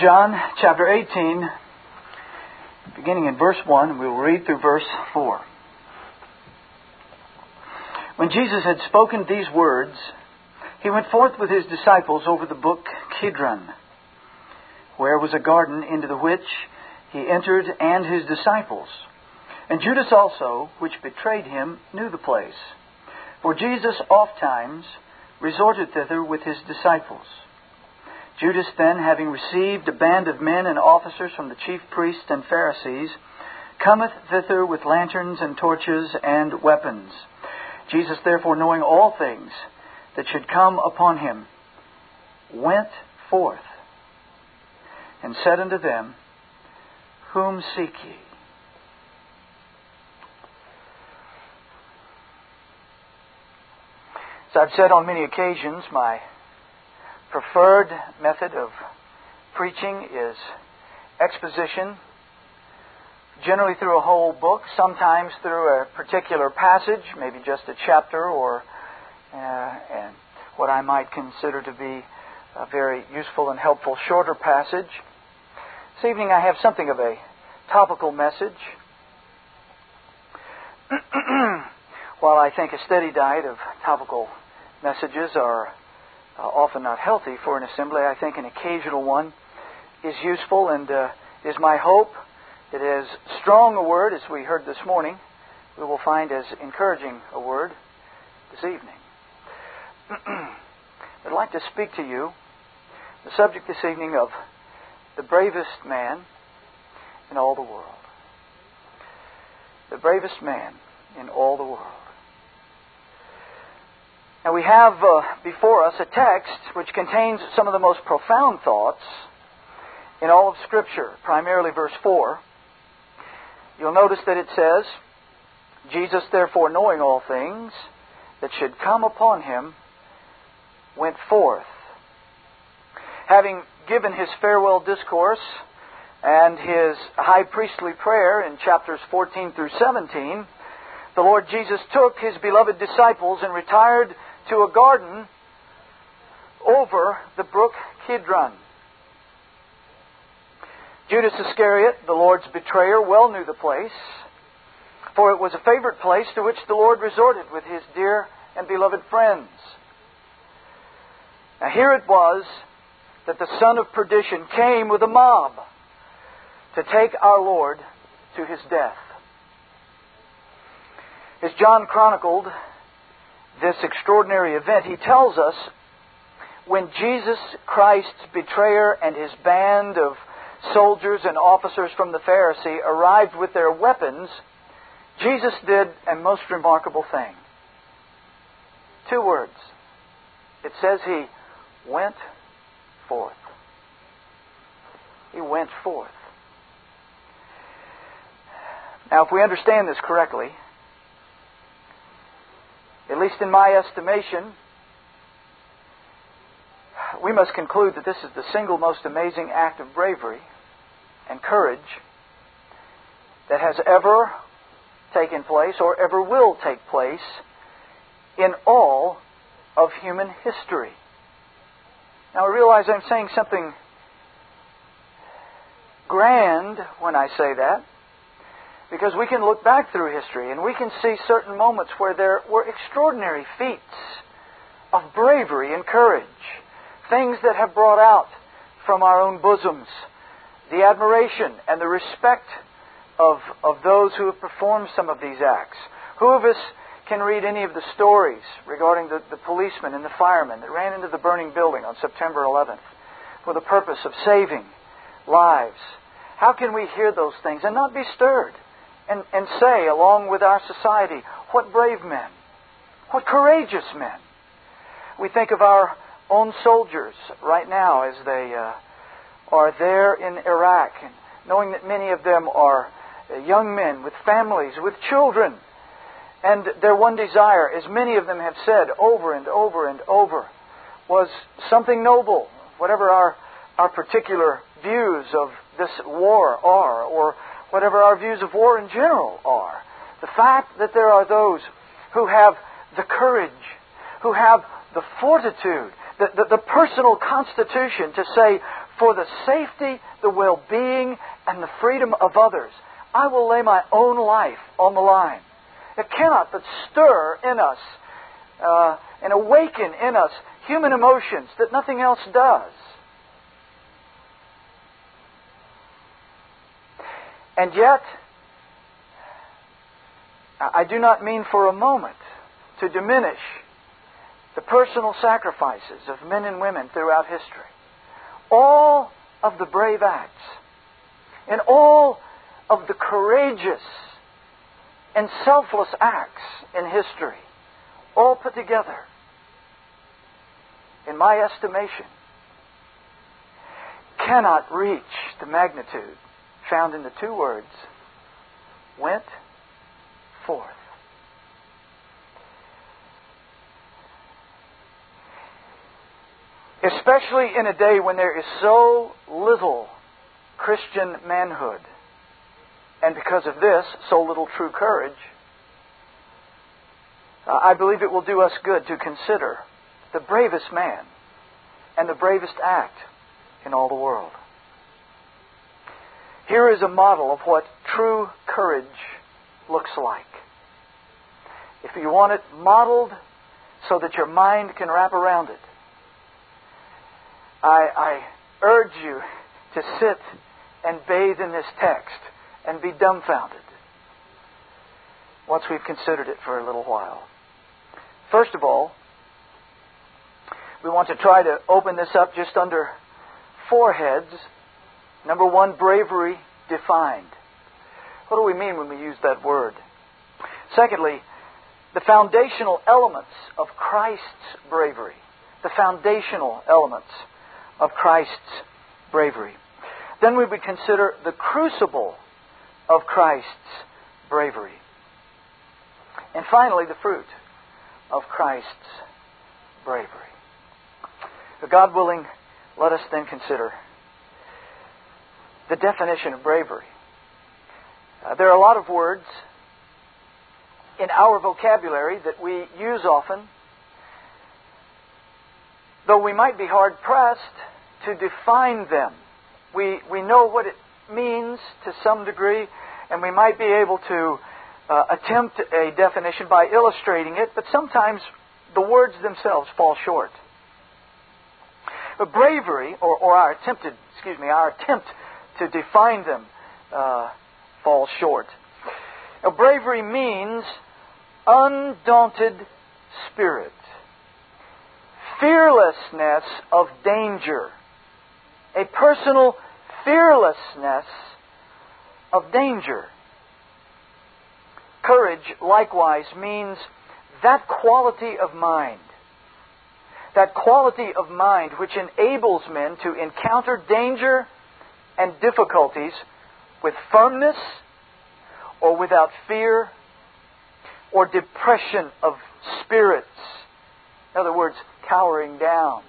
John chapter 18, beginning in verse 1, we will read through verse 4. When Jesus had spoken these words, he went forth with his disciples over the brook Kidron, where was a garden into the which he entered and his disciples. And Judas also, which betrayed him, knew the place. For Jesus oft times resorted thither with his disciples. Judas then, having received a band of men and officers from the chief priests and Pharisees, cometh thither with lanterns and torches and weapons. Jesus, therefore, knowing all things that should come upon him, went forth and said unto them, Whom seek ye? As I've said on many occasions, my preferred method of preaching is exposition, generally through a whole book, sometimes through a particular passage, maybe just a chapter or uh, and what I might consider to be a very useful and helpful shorter passage. This evening I have something of a topical message. While I think a steady diet of topical messages are uh, often not healthy for an assembly. I think an occasional one is useful and uh, is my hope that as strong a word as we heard this morning, we will find as encouraging a word this evening. I'd like to speak to you the subject this evening of the bravest man in all the world. The bravest man in all the world. Now we have uh, before us a text which contains some of the most profound thoughts in all of Scripture, primarily verse 4. You'll notice that it says, Jesus, therefore, knowing all things that should come upon him, went forth. Having given his farewell discourse and his high priestly prayer in chapters 14 through 17, the Lord Jesus took his beloved disciples and retired to a garden over the brook Kidron. Judas Iscariot, the Lord's betrayer, well knew the place, for it was a favorite place to which the Lord resorted with his dear and beloved friends. Now, here it was that the son of perdition came with a mob to take our Lord to his death. As John chronicled this extraordinary event, he tells us when Jesus Christ's betrayer and his band of soldiers and officers from the Pharisee arrived with their weapons, Jesus did a most remarkable thing. Two words. It says he went forth. He went forth. Now, if we understand this correctly, at least in my estimation, we must conclude that this is the single most amazing act of bravery and courage that has ever taken place or ever will take place in all of human history. Now, I realize I'm saying something grand when I say that, because we can look back through history and we can see certain moments where there were extraordinary feats of bravery and courage, things that have brought out from our own bosoms the admiration and the respect of, of those who have performed some of these acts. Who of us can read any of the stories regarding the, the policemen and the firemen that ran into the burning building on September 11th for the purpose of saving lives? How can we hear those things and not be stirred? And, and say, along with our society, what brave men, what courageous men. We think of our own soldiers right now as they uh, are there in Iraq, and knowing that many of them are young men with families, with children. And their one desire, as many of them have said over and over and over, was something noble, whatever our, our particular views of this war are, or whatever our views of war in general are. The fact that there are those who have the courage, who have the fortitude, the, the, the personal constitution to say, for the safety, the well being, and the freedom of others, I will lay my own life on the line. It cannot but stir in us uh, and awaken in us human emotions that nothing else does. And yet, I do not mean for a moment to diminish the personal sacrifices of men and women throughout history. All of the brave acts and all of the courageous and selfless acts in history, all put together, in my estimation, cannot reach the magnitude found in the two words, went forth. Especially in a day when there is so little Christian manhood, and because of this, so little true courage, uh, I believe it will do us good to consider the bravest man and the bravest act in all the world. Here is a model of what true courage looks like. If you want it modeled so that your mind can wrap around it, I, I urge you to sit and bathe in this text and be dumbfounded once we've considered it for a little while. First of all, we want to try to open this up just under four heads. Number one, bravery defined. What do we mean when we use that word? Secondly, the foundational elements of Christ's bravery. The foundational elements of Christ's bravery. Then we would consider the crucible of Christ's bravery. And finally, the fruit of Christ's bravery. God willing, let us then consider the definition of bravery. Uh, there are a lot of words in our vocabulary that we use often, though we might be hard pressed to define them. We, we know what it means to some degree, and we might be able to uh, attempt a definition by illustrating it, but sometimes the words themselves fall short. But bravery, or, or our attempted, excuse me, our attempt to define them uh, falls short. Now, bravery means undaunted spirit, fearlessness of danger, a personal fearlessness of danger. Courage, likewise, means that quality of mind. That quality of mind which enables men to encounter danger and difficulties with firmness or without fear or depression of spirits. In other words, cowering down.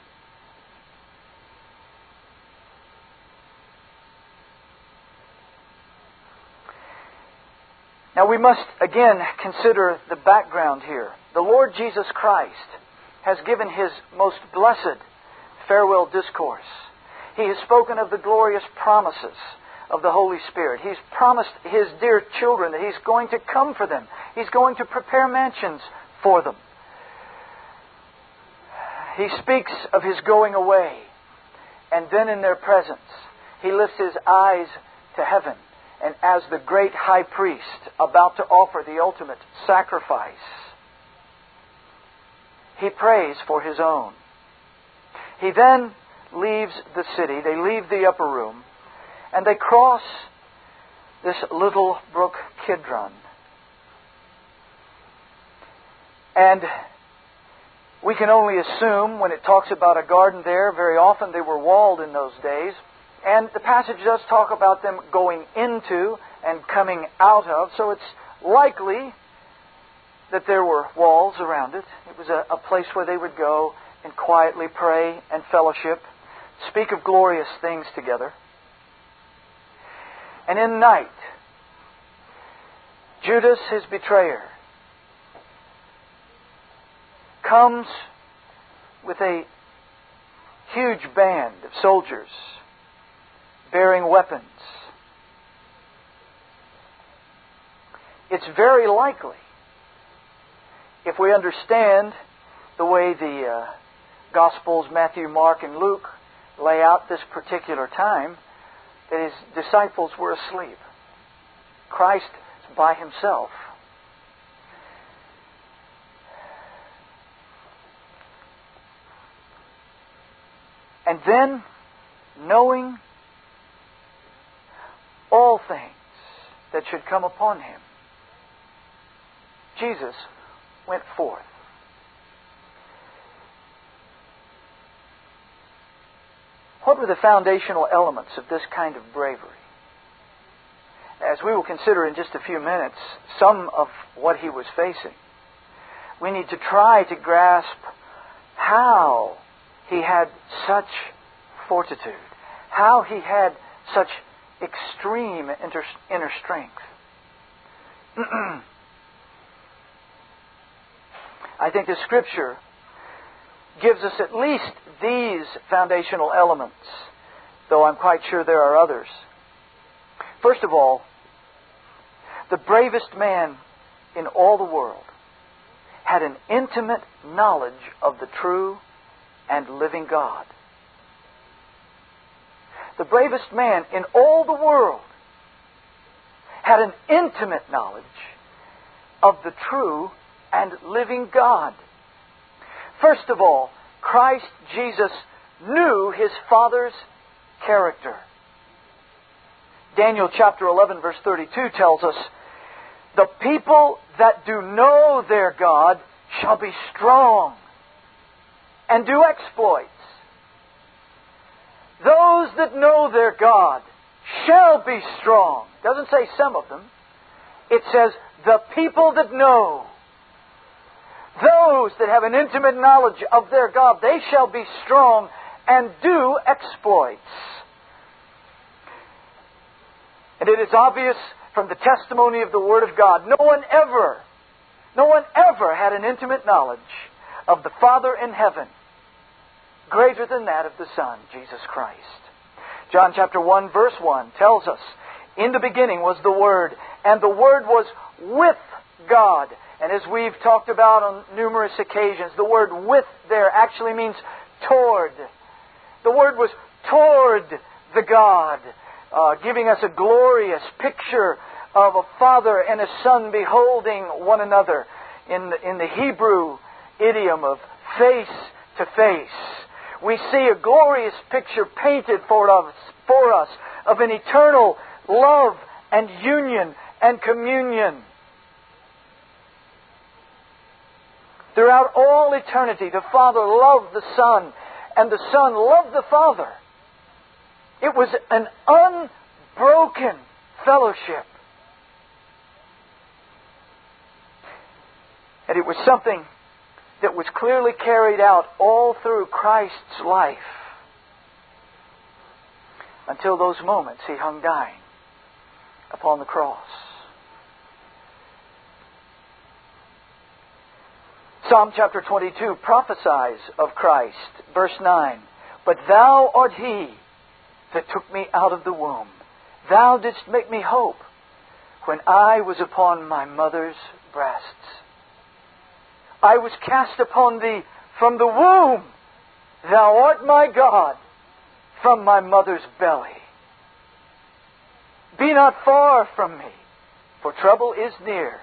Now we must again consider the background here. The Lord Jesus Christ has given his most blessed farewell discourse. He has spoken of the glorious promises of the Holy Spirit. He's promised his dear children that he's going to come for them. He's going to prepare mansions for them. He speaks of his going away, and then in their presence, he lifts his eyes to heaven, and as the great high priest about to offer the ultimate sacrifice, he prays for his own. He then leaves the city, they leave the upper room, and they cross this little brook Kidron. And we can only assume when it talks about a garden there, very often they were walled in those days. And the passage does talk about them going into and coming out of, so it's likely that there were walls around it. It was a, a place where they would go and quietly pray and fellowship speak of glorious things together. And in night, Judas, his betrayer, comes with a huge band of soldiers bearing weapons. It's very likely, if we understand the way the uh, Gospels, Matthew, Mark, and Luke, lay out this particular time, that his disciples were asleep. Christ by himself. And then, knowing all things that should come upon him, Jesus went forth. What were the foundational elements of this kind of bravery? As we will consider in just a few minutes some of what he was facing, we need to try to grasp how he had such fortitude, how he had such extreme inner strength. I think the scripture gives us at least these foundational elements, though I'm quite sure there are others. First of all, the bravest man in all the world had an intimate knowledge of the true and living God. The bravest man in all the world had an intimate knowledge of the true and living God. First of all, Christ Jesus knew his Father's character. Daniel chapter 11, verse 32 tells us, The people that do know their God shall be strong and do exploits. Those that know their God shall be strong. Doesn't say some of them. It says the people that know. Those that have an intimate knowledge of their God, they shall be strong and do exploits. And it is obvious from the testimony of the Word of God, no one ever, no one ever had an intimate knowledge of the Father in heaven greater than that of the Son, Jesus Christ. John chapter 1 verse 1 tells us, In the beginning was the Word, and the Word was with God. And as we've talked about on numerous occasions, the word with there actually means toward. The word was toward the God, uh, giving us a glorious picture of a father and a son beholding one another in the, in the Hebrew idiom of face to face. We see a glorious picture painted for us, for us of an eternal love and union and communion. Throughout all eternity, the Father loved the Son, and the Son loved the Father. It was an unbroken fellowship. And it was something that was clearly carried out all through Christ's life until those moments he hung dying upon the cross. Psalm chapter 22 prophesies of Christ, verse 9. But thou art he that took me out of the womb. Thou didst make me hope when I was upon my mother's breasts. I was cast upon thee from the womb. Thou art my God from my mother's belly. Be not far from me, for trouble is near,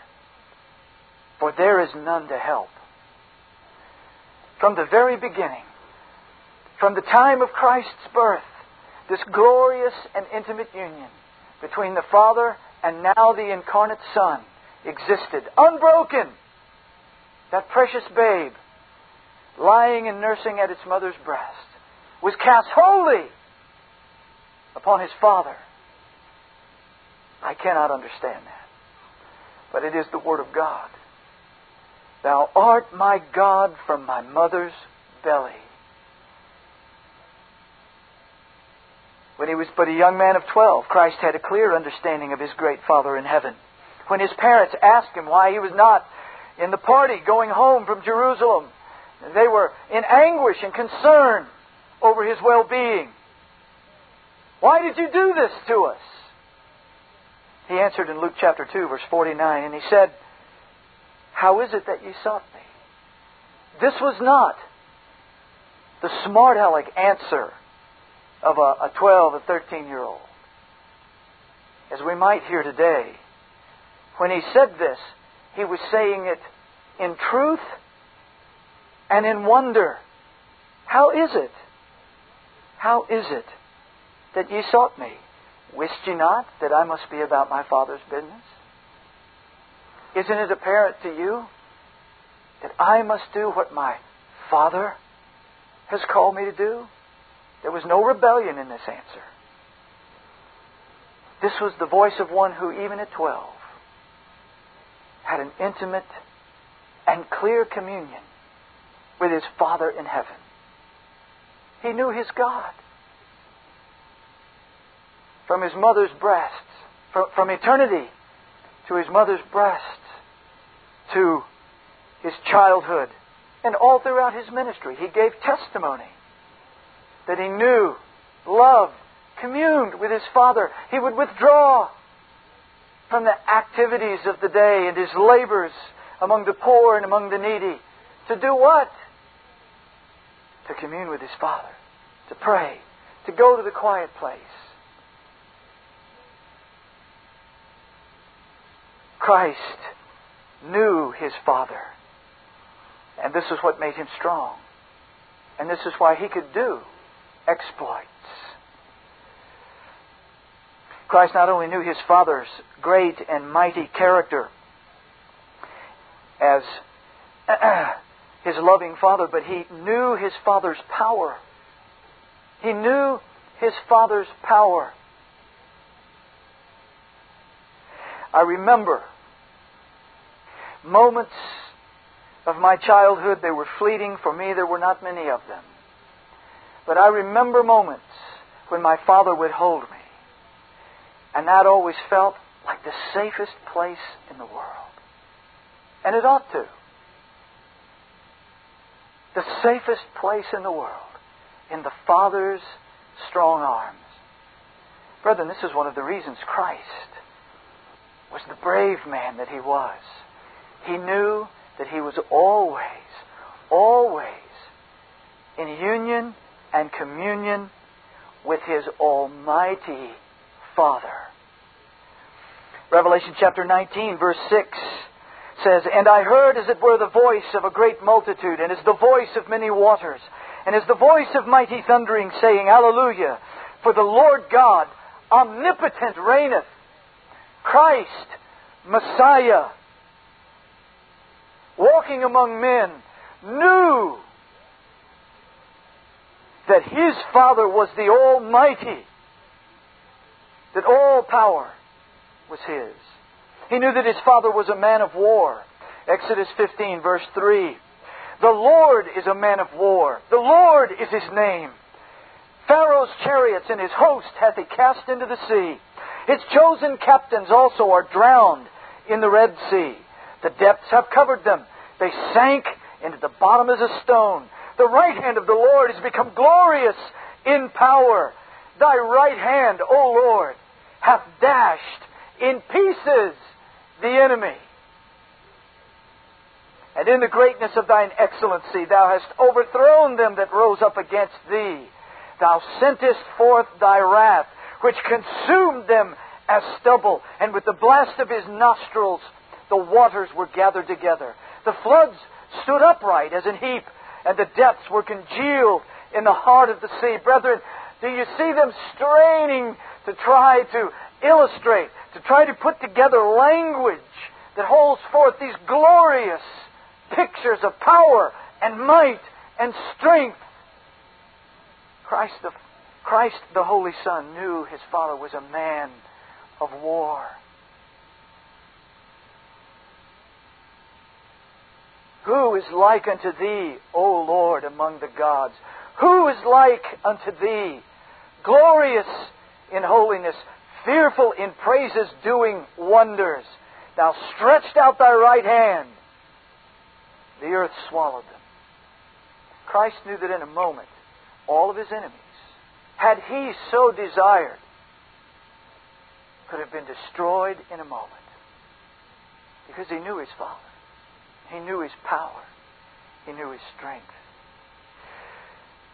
for there is none to help from the very beginning, from the time of Christ's birth, this glorious and intimate union between the Father and now the incarnate Son existed, unbroken. That precious babe, lying and nursing at its mother's breast, was cast wholly upon his Father. I cannot understand that. But it is the Word of God. Thou art my God from my mother's belly. When he was but a young man of twelve, Christ had a clear understanding of his great Father in heaven. When his parents asked him why he was not in the party going home from Jerusalem, they were in anguish and concern over his well being. Why did you do this to us? He answered in Luke chapter 2, verse 49, and he said, How is it that you sought me? This was not the smart aleck answer of a, a 12, a 13 year old. As we might hear today, when he said this, he was saying it in truth and in wonder. How is it? How is it that ye sought me? Wist ye not that I must be about my Father's business? Isn't it apparent to you that I must do what my Father has called me to do? There was no rebellion in this answer. This was the voice of one who, even at 12, had an intimate and clear communion with his Father in heaven. He knew his God. From his mother's breasts, from, from eternity to his mother's breast, to his childhood, and all throughout his ministry, he gave testimony that he knew, loved, communed with his Father. He would withdraw from the activities of the day and his labors among the poor and among the needy. To do what? To commune with his Father, to pray, to go to the quiet place. Christ knew his Father. And this is what made him strong. And this is why he could do exploits. Christ not only knew his Father's great and mighty character as his loving Father, but he knew his Father's power. He knew his Father's power. I remember moments of my childhood. They were fleeting. For me, there were not many of them. But I remember moments when my father would hold me. And that always felt like the safest place in the world. And it ought to. The safest place in the world. In the Father's strong arms. Brethren, this is one of the reasons Christ was the brave man that he was. He knew that he was always, always in union and communion with his Almighty Father. Revelation chapter 19, verse 6 says, And I heard as it were the voice of a great multitude, and as the voice of many waters, and as the voice of mighty thundering, saying, Alleluia! For the Lord God omnipotent reigneth. Christ, Messiah, walking among men, knew that his Father was the Almighty, that all power was his. He knew that his Father was a man of war. Exodus 15, verse 3. The Lord is a man of war. The Lord is his name. Pharaoh's chariots and his host hath he cast into the sea. His chosen captains also are drowned in the Red Sea. The depths have covered them. They sank into the bottom as a stone. The right hand of the Lord has become glorious in power. Thy right hand, O Lord, hath dashed in pieces the enemy. And in the greatness of thine excellency, thou hast overthrown them that rose up against thee. Thou sentest forth thy wrath, which consumed them as stubble, and with the blast of his nostrils the waters were gathered together. The floods stood upright as an heap, and the depths were congealed in the heart of the sea. Brethren, do you see them straining to try to illustrate, to try to put together language that holds forth these glorious pictures of power and might and strength? Christ the, Christ the Holy Son knew his Father was a man of war. Who is like unto thee, O Lord, among the gods? Who is like unto thee, glorious in holiness, fearful in praises, doing wonders? Thou stretched out thy right hand, the earth swallowed them. Christ knew that in a moment all of his enemies had he so desired, could have been destroyed in a moment. Because he knew his Father. He knew his power. He knew his strength.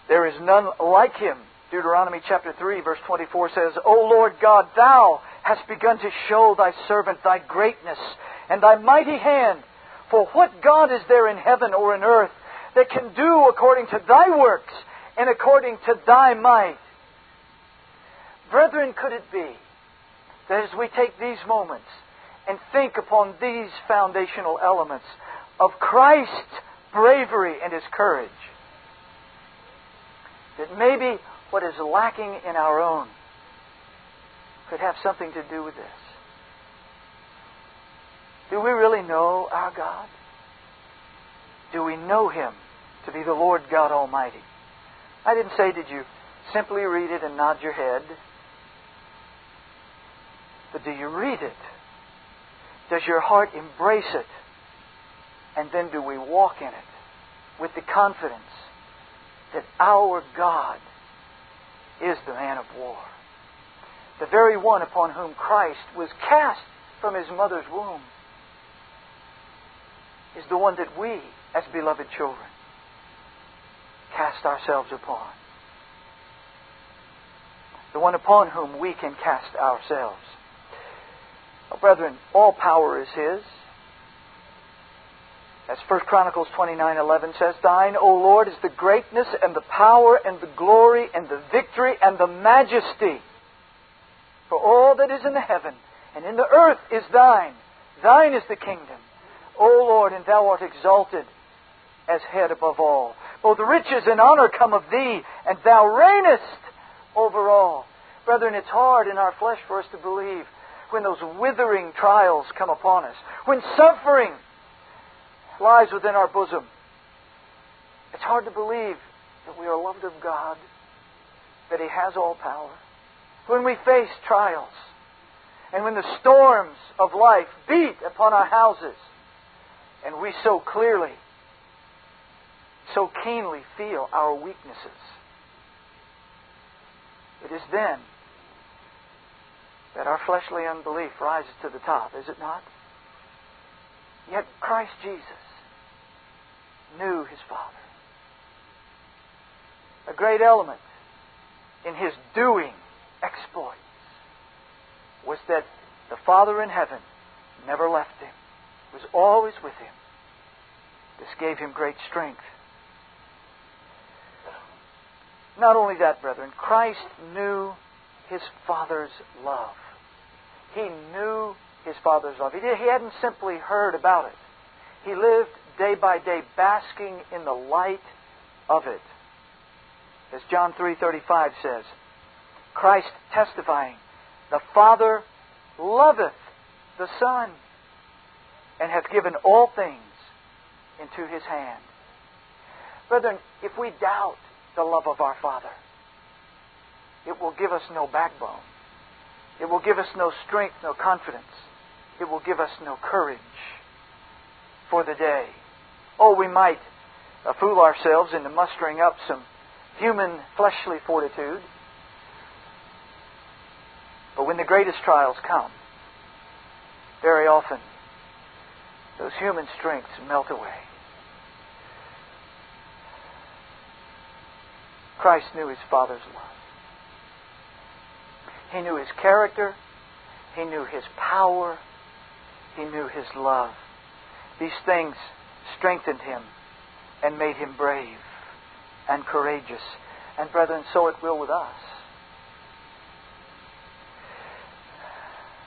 There is none like him. Deuteronomy chapter 3, verse 24 says, O Lord God, thou hast begun to show thy servant thy greatness and thy mighty hand. For what God is there in heaven or in earth that can do according to thy works and according to thy might? Brethren, could it be that as we take these moments and think upon these foundational elements of Christ's bravery and his courage, that maybe what is lacking in our own could have something to do with this. Do we really know our God? Do we know Him to be the Lord God Almighty? I didn't say, did you simply read it and nod your head? But do you read it? Does your heart embrace it? And then do we walk in it with the confidence that our God is the man of war? The very one upon whom Christ was cast from his mother's womb is the one that we, as beloved children, cast ourselves upon. The one upon whom we can cast ourselves. Oh, brethren, all power is His. As 1 Chronicles 29:11 says, "Thine, O Lord, is the greatness and the power and the glory and the victory and the majesty. For all that is in the heaven and in the earth is thine. Thine is the kingdom, O Lord, and thou art exalted as head above all. Both riches and honor come of thee, and thou reignest over all." Brethren, it's hard in our flesh for us to believe when those withering trials come upon us, when suffering lies within our bosom. It's hard to believe that we are loved of God, that He has all power. When we face trials, and when the storms of life beat upon our houses, and we so clearly, so keenly feel our weaknesses, it is then that our fleshly unbelief rises to the top, is it not? Yet Christ Jesus knew his Father. A great element in his doing exploits was that the Father in heaven never left him, was always with him. This gave him great strength. Not only that, brethren, Christ knew his Father's love. He knew his Father's love. He, did, he hadn't simply heard about it. He lived day by day basking in the light of it. As John 3:35 says, Christ testifying, "The Father loveth the Son and hath given all things into his hand." Brethren, if we doubt the love of our Father, it will give us no backbone. It will give us no strength, no confidence. It will give us no courage for the day. Oh, we might uh, fool ourselves into mustering up some human fleshly fortitude. But when the greatest trials come, very often those human strengths melt away. Christ knew his Father's love. He knew his character. He knew his power. He knew his love. These things strengthened him and made him brave and courageous. And brethren, so it will with us.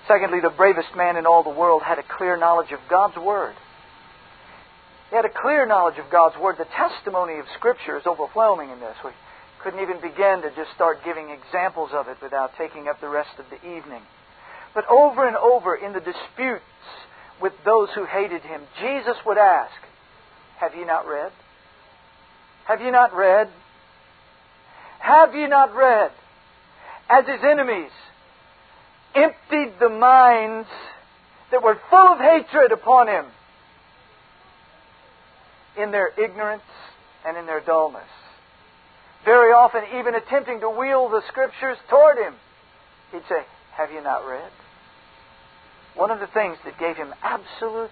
Secondly, the bravest man in all the world had a clear knowledge of God's Word. He had a clear knowledge of God's Word. The testimony of Scripture is overwhelming in this. We couldn't even begin to just start giving examples of it without taking up the rest of the evening. But over and over in the disputes with those who hated him, Jesus would ask, Have you not read? Have you not read? Have you not read? As his enemies emptied the minds that were full of hatred upon him in their ignorance and in their dullness. very often even attempting to wheel the Scriptures toward him, he'd say, Have you not read? One of the things that gave him absolute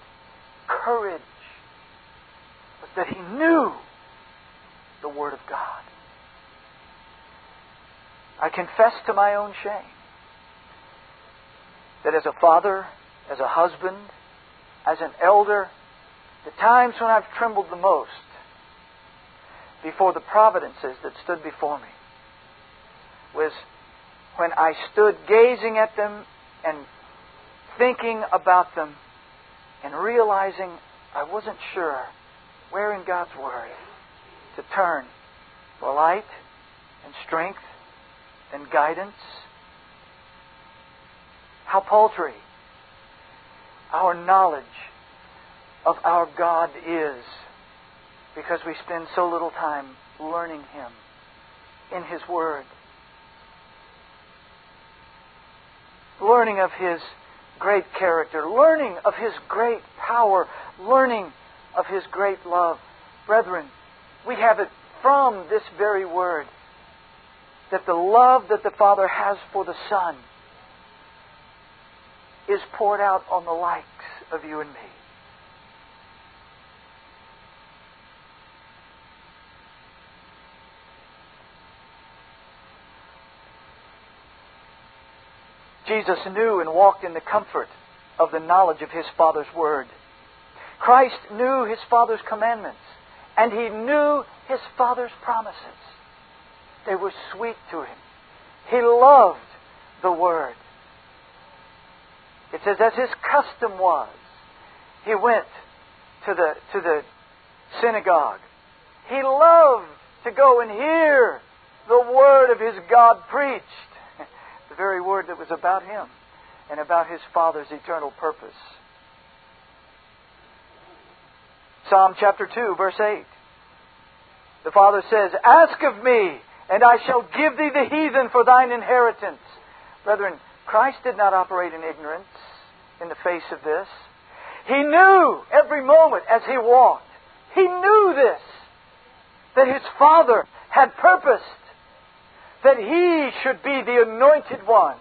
courage was that he knew the Word of God. I confess to my own shame that as a father, as a husband, as an elder, the times when I've trembled the most before the providences that stood before me was when I stood gazing at them and thinking about them and realizing I wasn't sure God's Word to turn for light and strength and guidance. How paltry our knowledge of our God is because we spend so little time learning Him in His Word. Learning of His great character, learning of His great power, learning of His great love. Brethren, we have it from this very Word that the love that the Father has for the Son is poured out on the likes of you and me. Jesus knew and walked in the comfort of the knowledge of his Father's Word. Christ knew his Father's commandments, and he knew his Father's promises. They were sweet to him. He loved the Word. It says, as his custom was, he went to the, to the synagogue. He loved to go and hear the Word of his God preached the very word that was about him and about his Father's eternal purpose. Psalm chapter 2, verse 8. The Father says, Ask of me, and I shall give thee the heathen for thine inheritance. Brethren, Christ did not operate in ignorance in the face of this. He knew every moment as he walked. He knew this, that his Father had purposed that he should be the anointed one,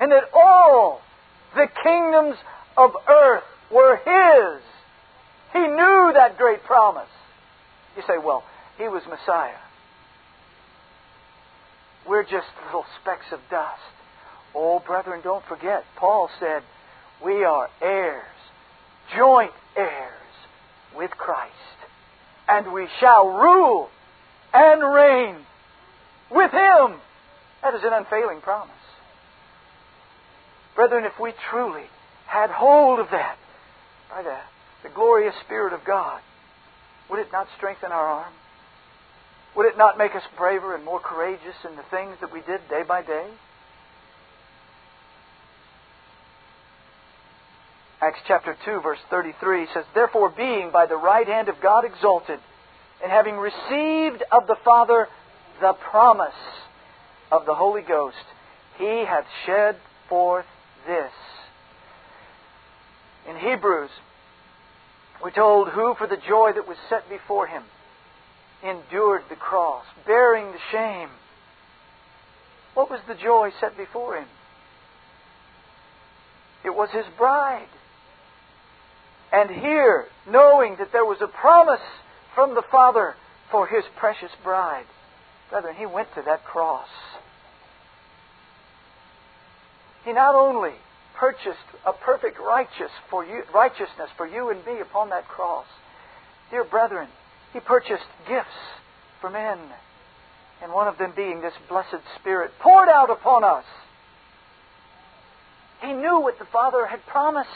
and that all the kingdoms of earth were his. He knew that great promise. You say, well, he was Messiah. We're just little specks of dust. Oh, brethren, don't forget, Paul said, we are heirs, joint heirs with Christ, and we shall rule and reign with Him. That is an unfailing promise. Brethren, if we truly had hold of that by the, the glorious Spirit of God, would it not strengthen our arm? Would it not make us braver and more courageous in the things that we did day by day? Acts chapter 2, verse 33 says, Therefore, being by the right hand of God exalted, and having received of the Father the promise of the Holy Ghost, he hath shed forth this. In Hebrews, we're told who, for the joy that was set before him, endured the cross, bearing the shame. What was the joy set before him? It was his bride. And here, knowing that there was a promise from the Father for his precious bride, Brethren, he went to that cross. He not only purchased a perfect righteous for you, righteousness for you and me upon that cross, dear brethren, he purchased gifts for men, and one of them being this blessed Spirit poured out upon us. He knew what the Father had promised.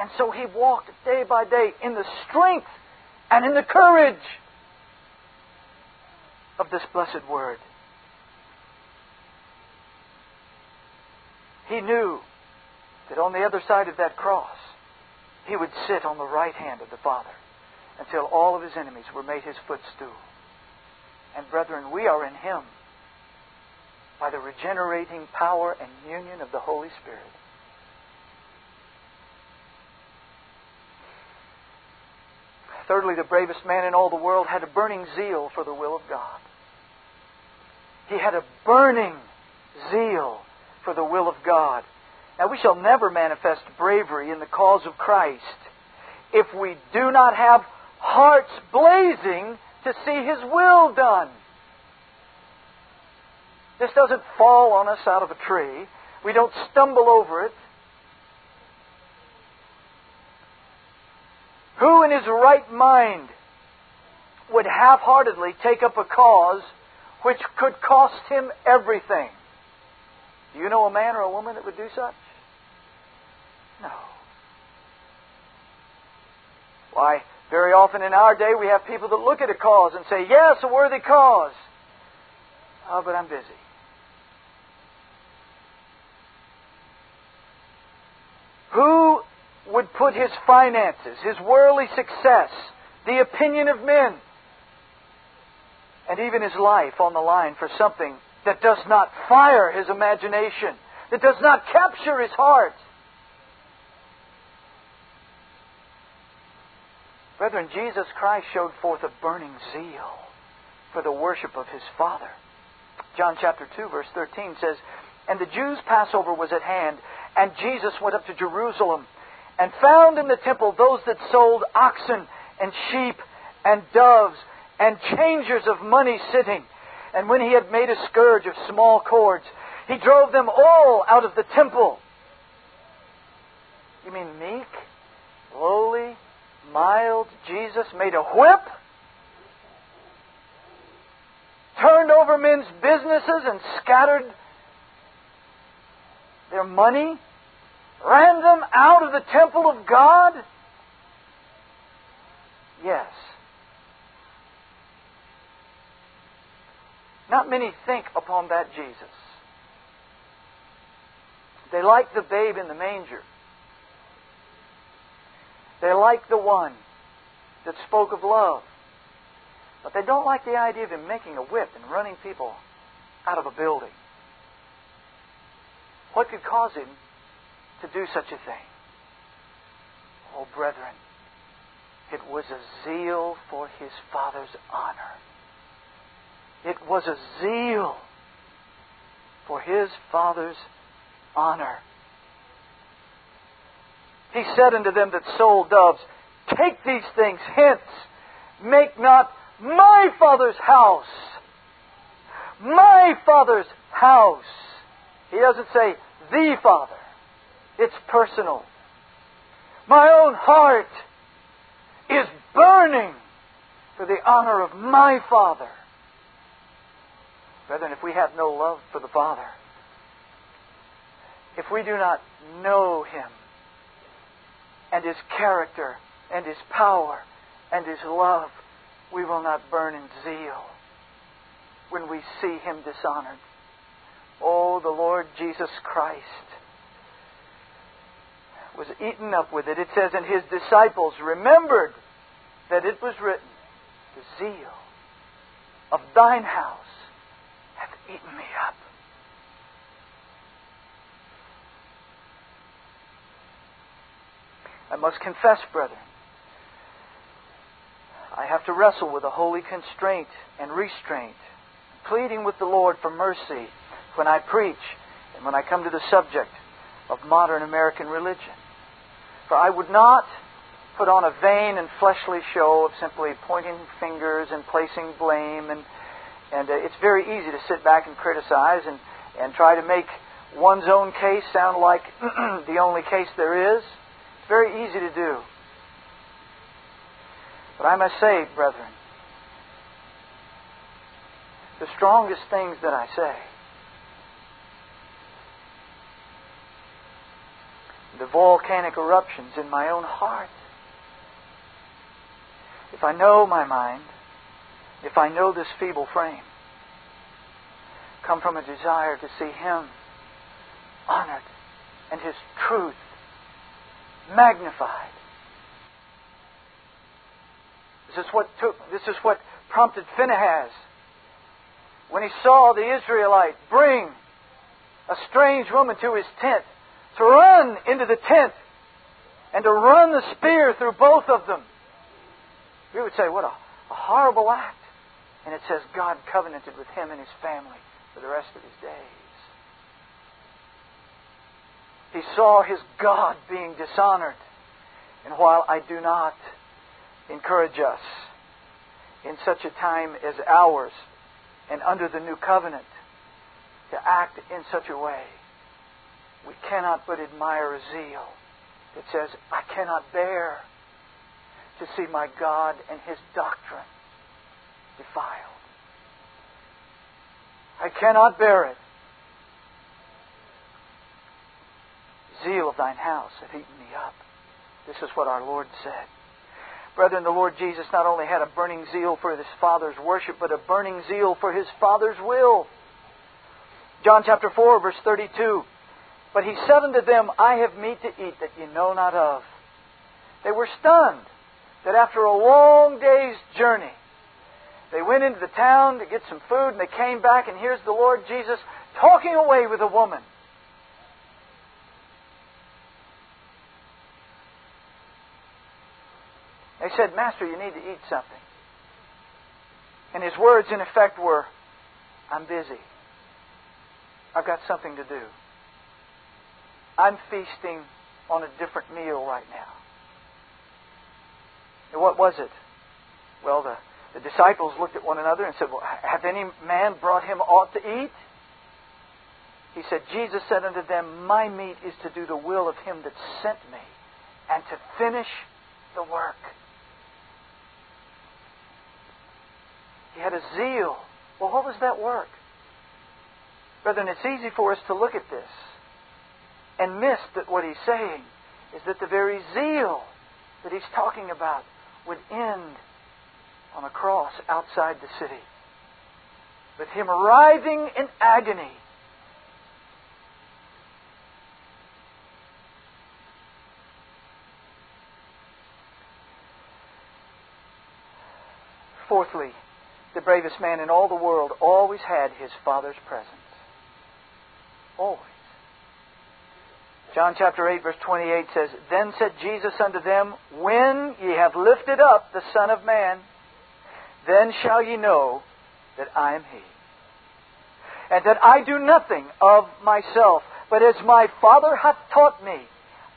And so he walked day by day in the strength and in the courage of this blessed word. He knew that on the other side of that cross, he would sit on the right hand of the Father until all of his enemies were made his footstool. And brethren, we are in him by the regenerating power and union of the Holy Spirit. Thirdly, the bravest man in all the world had a burning zeal for the will of God. He had a burning zeal for the will of God. Now, we shall never manifest bravery in the cause of Christ if we do not have hearts blazing to see His will done. This doesn't fall on us out of a tree. We don't stumble over it. Who in his right mind would half heartedly take up a cause which could cost him everything? Do you know a man or a woman that would do such? No. Why, very often in our day we have people that look at a cause and say, Yes, a worthy cause. Oh, but I'm busy. Who would put his finances, his worldly success, the opinion of men, and even his life on the line for something that does not fire his imagination, that does not capture his heart? Brethren, Jesus Christ showed forth a burning zeal for the worship of his Father. John chapter 2, verse 13 says, And the Jews' Passover was at hand, and Jesus went up to Jerusalem, and found in the temple those that sold oxen and sheep and doves and changers of money sitting. And when he had made a scourge of small cords, he drove them all out of the temple. You mean meek, lowly, mild Jesus made a whip? Turned over men's businesses and scattered their money? Ran them out of the temple of God? Yes. Not many think upon that Jesus. They like the babe in the manger. They like the one that spoke of love. But they don't like the idea of him making a whip and running people out of a building. What could cause him to do such a thing? Oh, brethren, it was a zeal for his Father's honor. It was a zeal for his Father's honor. He said unto them that sold doves, Take these things hence, make not my Father's house, my Father's house. He doesn't say the Father. It's personal. My own heart is burning for the honor of my Father. Brethren, if we have no love for the Father, if we do not know Him and His character and His power and His love, we will not burn in zeal when we see Him dishonored. Oh, the Lord Jesus Christ was eaten up with it. It says, And his disciples remembered that it was written, The zeal of thine house eaten me up. I must confess, brethren, I have to wrestle with a holy constraint and restraint, pleading with the Lord for mercy when I preach and when I come to the subject of modern American religion. For I would not put on a vain and fleshly show of simply pointing fingers and placing blame. And, and uh, it's very easy to sit back and criticize and, and try to make one's own case sound like the only case there is. It's very easy to do. But I must say, brethren, the strongest things that I say the volcanic eruptions in my own heart. If I know my mind, if I know this feeble frame, come from a desire to see Him honored and His truth magnified. This is what took this is what prompted Phinehas when he saw the Israelite bring a strange woman to his tent to run into the tent and to run the spear through both of them. we would say, what a, a horrible act. And it says God covenanted with him and his family for the rest of his days. He saw his God being dishonored. And while I do not encourage us in such a time as ours and under the new covenant to act in such a way, we cannot but admire a zeal that says, I cannot bear to see my God and His doctrine defiled. I cannot bear it. Zeal of thine house hath eaten me up. This is what our Lord said. Brethren, the Lord Jesus not only had a burning zeal for his Father's worship, but a burning zeal for his Father's will. John chapter 4, verse 32. But he said unto them, I have meat to eat that ye know not of. They were stunned that after a long day's journey, they went into the town to get some food and they came back, and here's the Lord Jesus talking away with a woman. They said, Master, you need to eat something. And his words, in effect, were, I'm busy. I've got something to do. I'm feasting on a different meal right now. And what was it? Well, the, the disciples looked at one another and said, Well, hath any man brought him aught to eat? He said, Jesus said unto them, My meat is to do the will of him that sent me and to finish the work. He had a zeal. Well, what was that work? Brethren, it's easy for us to look at this and miss that what he's saying is that the very zeal that he's talking about would end on a cross outside the city. With him writhing in agony. Fourthly, the bravest man in all the world always had his Father's presence. Always. John chapter 8, verse 28 says, Then said Jesus unto them, When ye have lifted up the Son of Man, then shall ye know that I am He. And that I do nothing of myself, but as my Father hath taught me,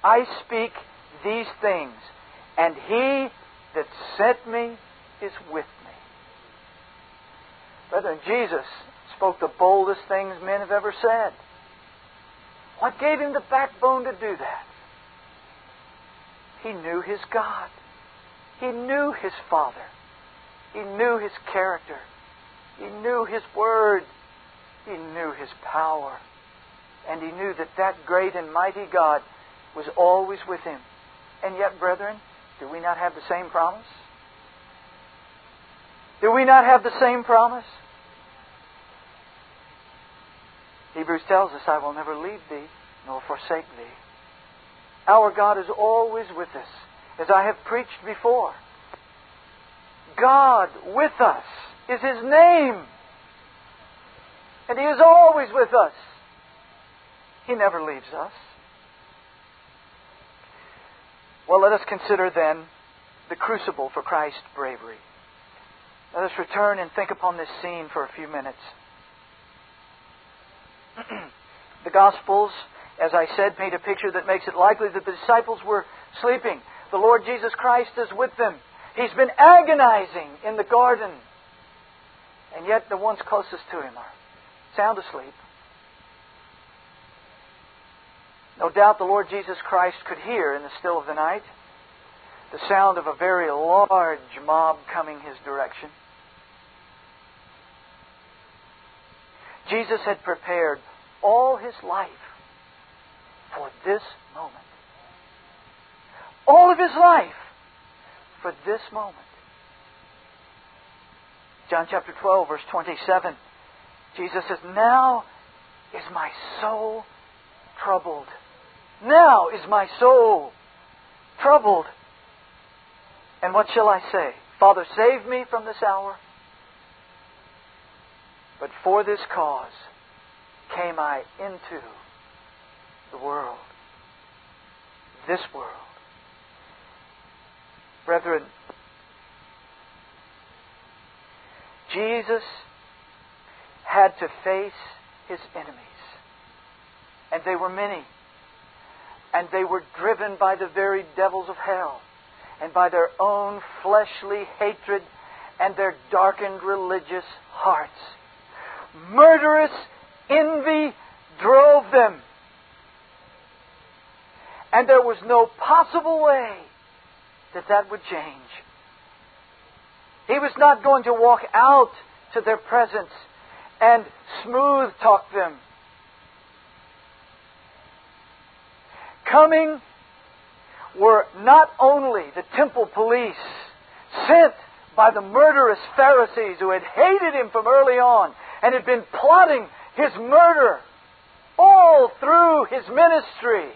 I speak these things, and He that sent me is with me. Brethren, Jesus spoke the boldest things men have ever said. What gave him the backbone to do that? He knew his God. He knew his Father. He knew his character. He knew his Word. He knew his power. And he knew that that great and mighty God was always with him. And yet, brethren, do we not have the same promise? Do we not have the same promise? Hebrews tells us, I will never leave thee nor forsake thee. Our God is always with us, as I have preached before. God with us is His name. And He is always with us. He never leaves us. Well, let us consider then the crucible for Christ's bravery. Let us return and think upon this scene for a few minutes. the Gospels, as I said, paint a picture that makes it likely that the disciples were sleeping. The Lord Jesus Christ is with them. He's been agonizing in the garden. And yet the ones closest to him are sound asleep. No doubt the Lord Jesus Christ could hear in the still of the night the sound of a very large mob coming his direction. Jesus had prepared all his life for this moment. All of his life for this moment. John chapter 12, verse 27, Jesus says, Now is my soul troubled. Now is my soul troubled. And what shall I say? Father, save me from this hour. But for this cause came I into the world. This world. Brethren, Jesus had to face his enemies. And they were many. And they were driven by the very devils of hell and by their own fleshly hatred and their darkened religious hearts. Murderous envy drove them. And there was no possible way that that would change. He was not going to walk out to their presence and smooth talk them. Coming were not only the temple police sent by the murderous Pharisees who had hated him from early on and had been plotting his murder all through his ministry.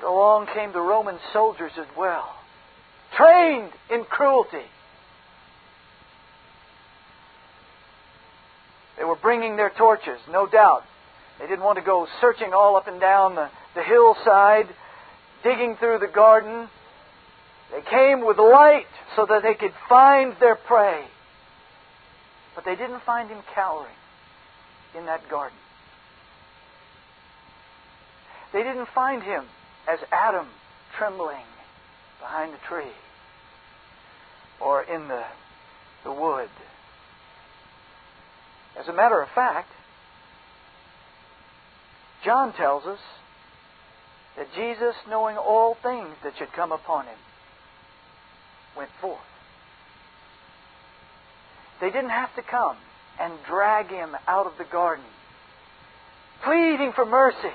But along came the Roman soldiers as well, trained in cruelty. They were bringing their torches, no doubt. They didn't want to go searching all up and down the, the hillside, digging through the garden. They came with light so that they could find their prey. But they didn't find him cowering in that garden. They didn't find him as Adam trembling behind the tree or in the, the wood. As a matter of fact, John tells us that Jesus, knowing all things that should come upon him, went forth. They didn't have to come and drag him out of the garden, pleading for mercy,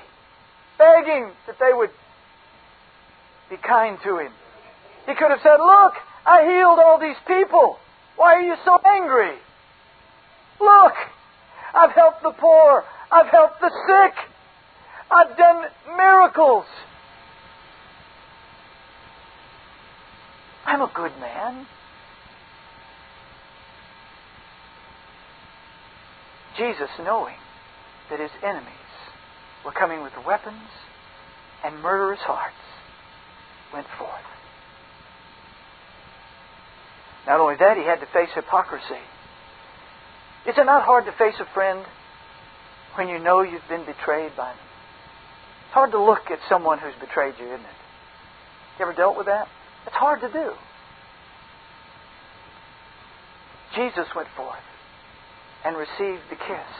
begging that they would be kind to him. He could have said, Look, I healed all these people. Why are you so angry? Look, I've helped the poor. I've helped the sick. I've done miracles. I'm a good man. Jesus, knowing that his enemies were coming with weapons and murderous hearts, went forth. Not only that, he had to face hypocrisy. Is it not hard to face a friend when you know you've been betrayed by them? It's hard to look at someone who's betrayed you, isn't it? You ever dealt with that? It's hard to do. Jesus went forth and received the kiss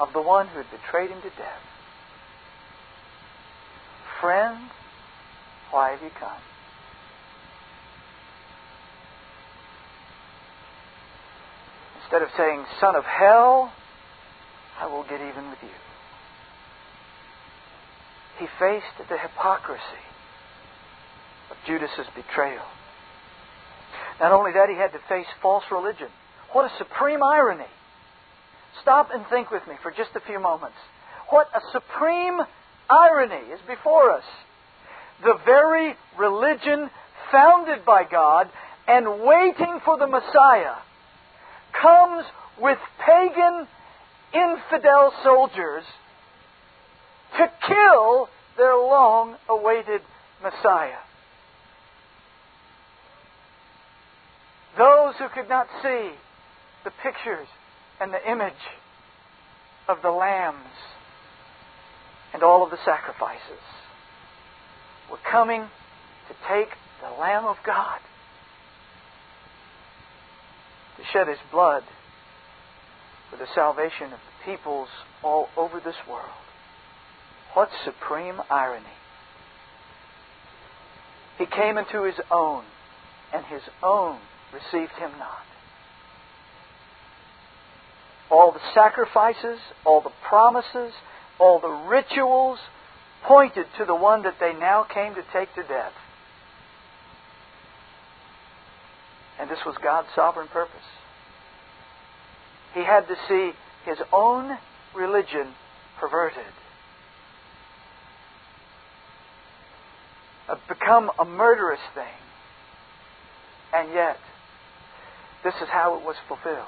of the one who had betrayed him to death. Friend, why have you come? Instead of saying, Son of hell, I will get even with you. He faced the hypocrisy of Judas's betrayal. Not only that, he had to face false religion. What a supreme irony. Stop and think with me for just a few moments. What a supreme irony is before us. The very religion founded by God and waiting for the Messiah comes with pagan, infidel soldiers to kill their long awaited Messiah. Those who could not see the pictures and the image of the lambs and all of the sacrifices were coming to take the Lamb of God to shed his blood for the salvation of the peoples all over this world. What supreme irony! He came into his own, and his own received him not. All the sacrifices, all the promises, all the rituals pointed to the one that they now came to take to death. And this was God's sovereign purpose. He had to see his own religion perverted, become a murderous thing. And yet, this is how it was fulfilled.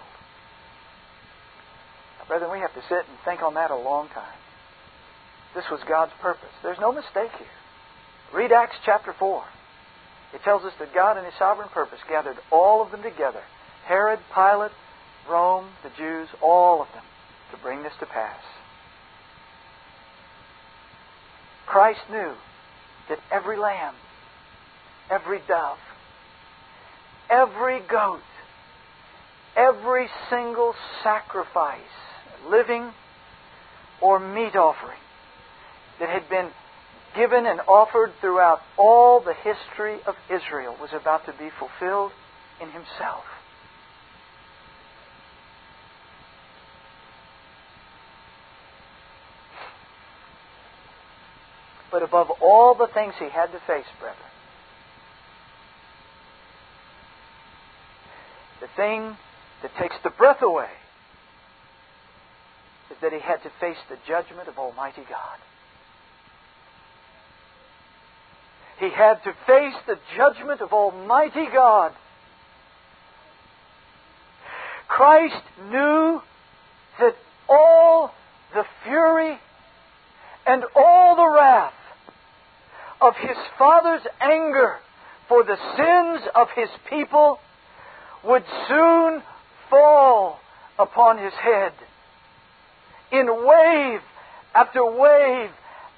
Now, brethren, we have to sit and think on that a long time. This was God's purpose. There's no mistake here. Read Acts chapter 4. It tells us that God, in His sovereign purpose, gathered all of them together Herod, Pilate, Rome, the Jews, all of them, to bring this to pass. Christ knew that every lamb, every dove, every goat, every single sacrifice, living or meat offering, that had been given and offered throughout all the history of Israel was about to be fulfilled in himself. But above all the things he had to face, brethren, the thing that takes the breath away is that he had to face the judgment of Almighty God. He had to face the judgment of Almighty God. Christ knew that all the fury and all the wrath of his Father's anger for the sins of his people would soon fall upon his head in wave after wave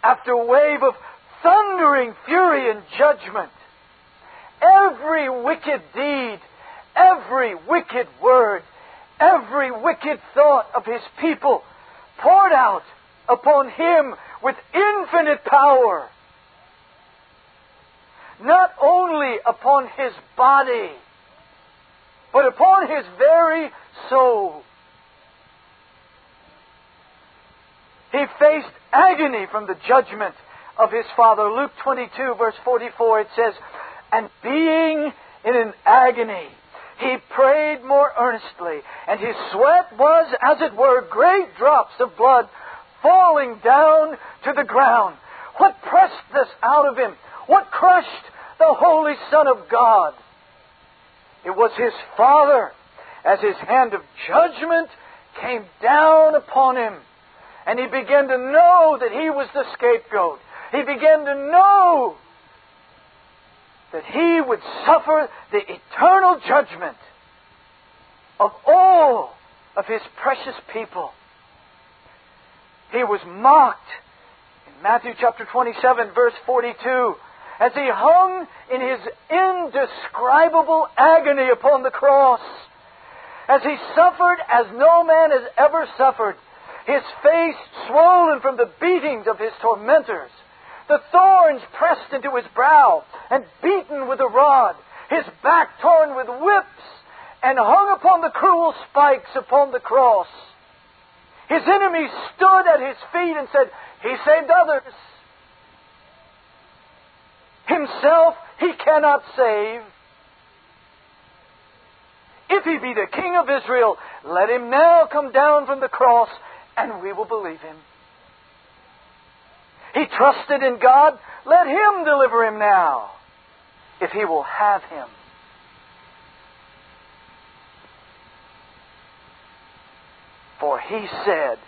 after wave of thundering fury and judgment. Every wicked deed, every wicked word, every wicked thought of his people poured out upon him with infinite power. Not only upon his body, but upon his very soul. He faced agony from the judgment of his father. Luke 22, verse 44, it says, And being in an agony, he prayed more earnestly, and his sweat was, as it were, great drops of blood falling down to the ground. What pressed this out of him? What crushed the Holy Son of God? It was his Father, as his hand of judgment came down upon him. And he began to know that he was the scapegoat. He began to know that he would suffer the eternal judgment of all of his precious people. He was mocked in Matthew chapter 27, verse 42, as he hung in his indescribable agony upon the cross, as he suffered as no man has ever suffered, his face swollen from the beatings of his tormentors, the thorns pressed into his brow and beaten with a rod, his back torn with whips, and hung upon the cruel spikes upon the cross. His enemies stood at his feet and said, He saved others. Himself he cannot save. If he be the King of Israel, let him now come down from the cross, and we will believe him. He trusted in God. Let Him deliver him now, if He will have him. For He said,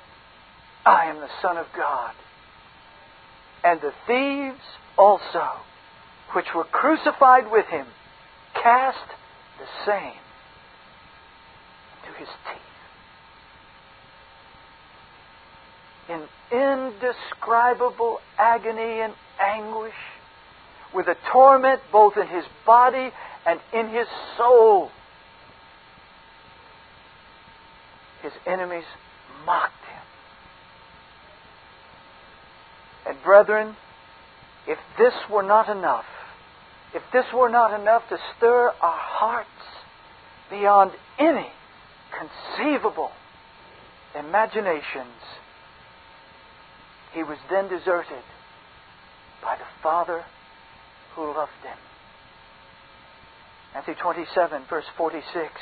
I am the Son of God. And the thieves also, which were crucified with Him, cast the same to His teeth. In indescribable agony and anguish, with a torment both in his body and in his soul. His enemies mocked him. And brethren, if this were not enough, if this were not enough to stir our hearts beyond any conceivable imaginations, he was then deserted by the Father who loved him. Matthew 27, verse 46.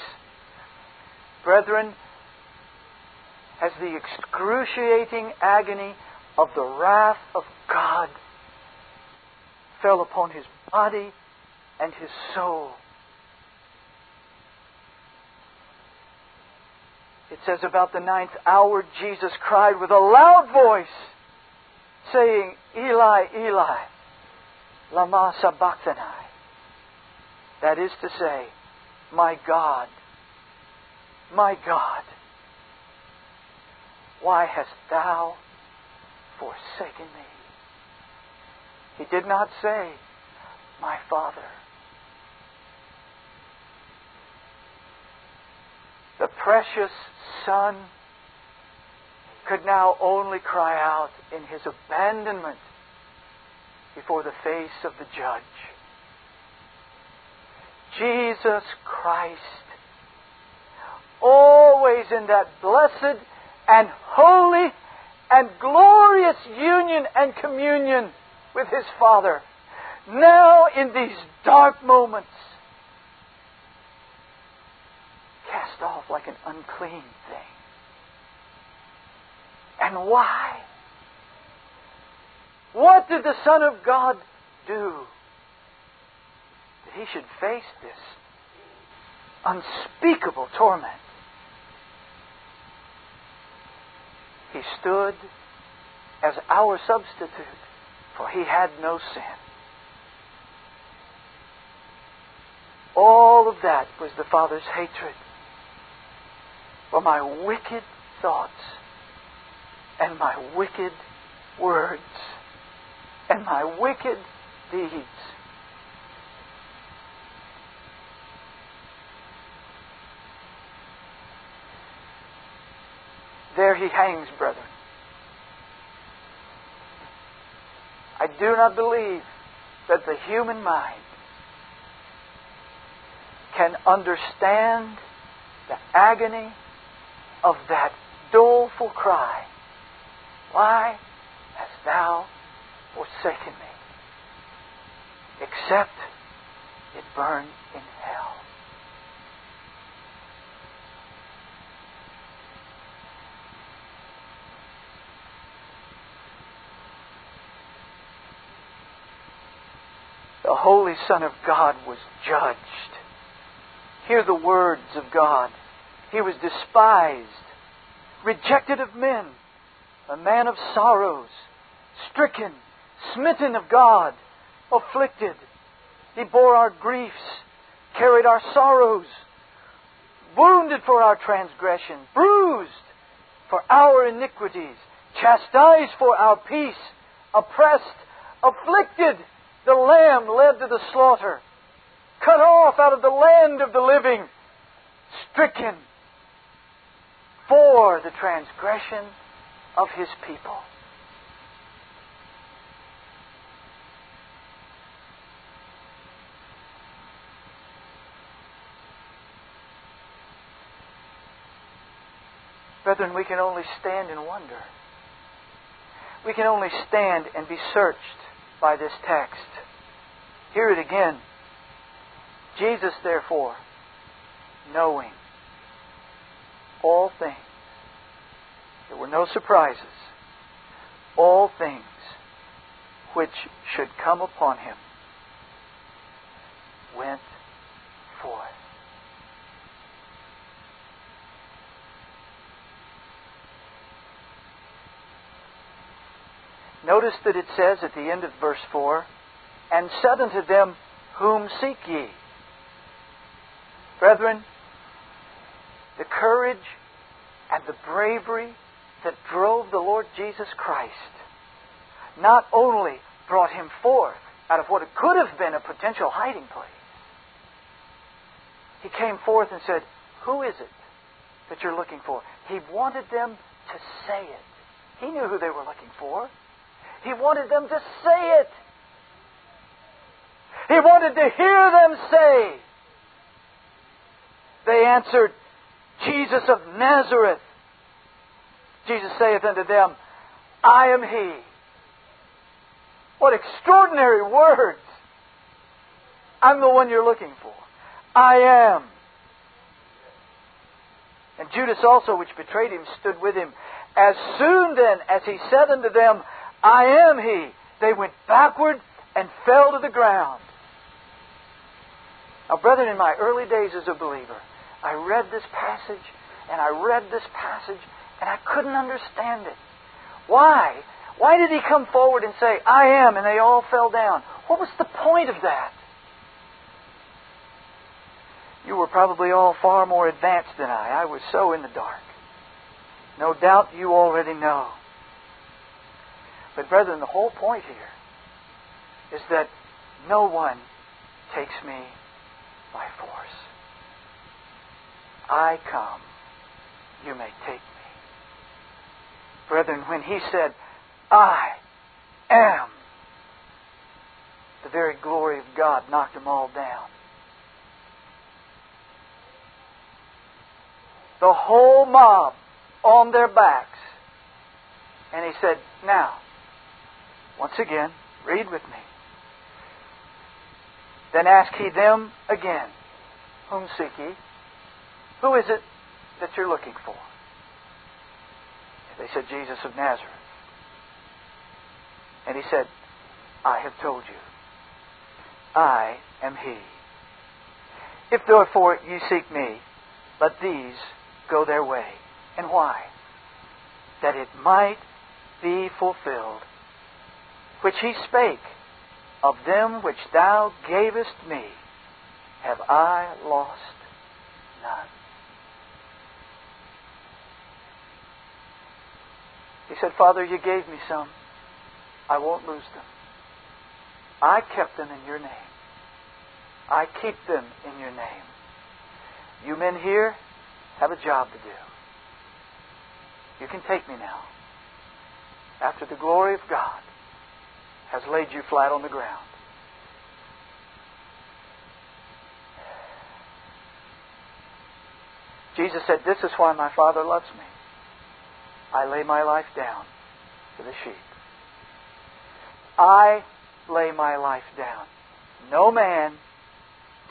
Brethren, as the excruciating agony of the wrath of God fell upon his body and his soul, it says about the ninth hour, Jesus cried with a loud voice saying, Eli, Eli, lama sabachthani, That is to say, My God, my God, why hast thou forsaken me? He did not say, My Father. The precious Son could now only cry out in his abandonment before the face of the judge. Jesus Christ, always in that blessed and holy and glorious union and communion with his Father, now in these dark moments, cast off like an unclean thing. And why? What did the Son of God do? That he should face this unspeakable torment. He stood as our substitute, for he had no sin. All of that was the Father's hatred for my wicked thoughts and my wicked words and my wicked deeds. There he hangs, brethren. I do not believe that the human mind can understand the agony of that doleful cry. Why hast thou forsaken me? Except it burn in hell. The Holy Son of God was judged. Hear the words of God. He was despised, rejected of men, a man of sorrows, stricken, smitten of God, afflicted. He bore our griefs, carried our sorrows, wounded for our transgression, bruised for our iniquities, chastised for our peace, oppressed, afflicted, the Lamb led to the slaughter, cut off out of the land of the living, stricken for the transgression of his people. Brethren, we can only stand and wonder. We can only stand and be searched by this text. Hear it again. Jesus, therefore, knowing all things, there were no surprises, all things which should come upon him, went forth. Notice that it says at the end of verse 4 and said unto them, Whom seek ye? Brethren, the courage and the bravery that drove the Lord Jesus Christ not only brought him forth out of what could have been a potential hiding place, he came forth and said, Who is it that you're looking for? He wanted them to say it. He knew who they were looking for. He wanted them to say it. He wanted to hear them say. They answered, Jesus of Nazareth. Jesus saith unto them, I am he. What extraordinary words! I'm the one you're looking for. I am. And Judas also, which betrayed him, stood with him. As soon then as he said unto them, I am he. They went backward and fell to the ground. Now, brethren, in my early days as a believer, I read this passage and I read this passage and I couldn't understand it. Why? Why did he come forward and say, I am, and they all fell down? What was the point of that? You were probably all far more advanced than I. I was so in the dark. No doubt you already know. But, brethren, the whole point here is that no one takes me by force. I come, you may take me. Brethren, when he said, I am, the very glory of God knocked them all down. The whole mob on their backs. And he said, Now, once again, read with me. Then ask he them again, Whom seek ye? Who is it that you're looking for? They said, Jesus of Nazareth. And he said, I have told you. I am he. If therefore you seek me, let these go their way. And why? That it might be fulfilled, which he spake, of them which thou gavest me, have I lost none. He said, Father, you gave me some. I won't lose them. I kept them in your name. I keep them in your name. You men here have a job to do. You can take me now. After the glory of God has laid you flat on the ground. Jesus said, This is why my Father loves me. I lay my life down for the sheep. I lay my life down. No man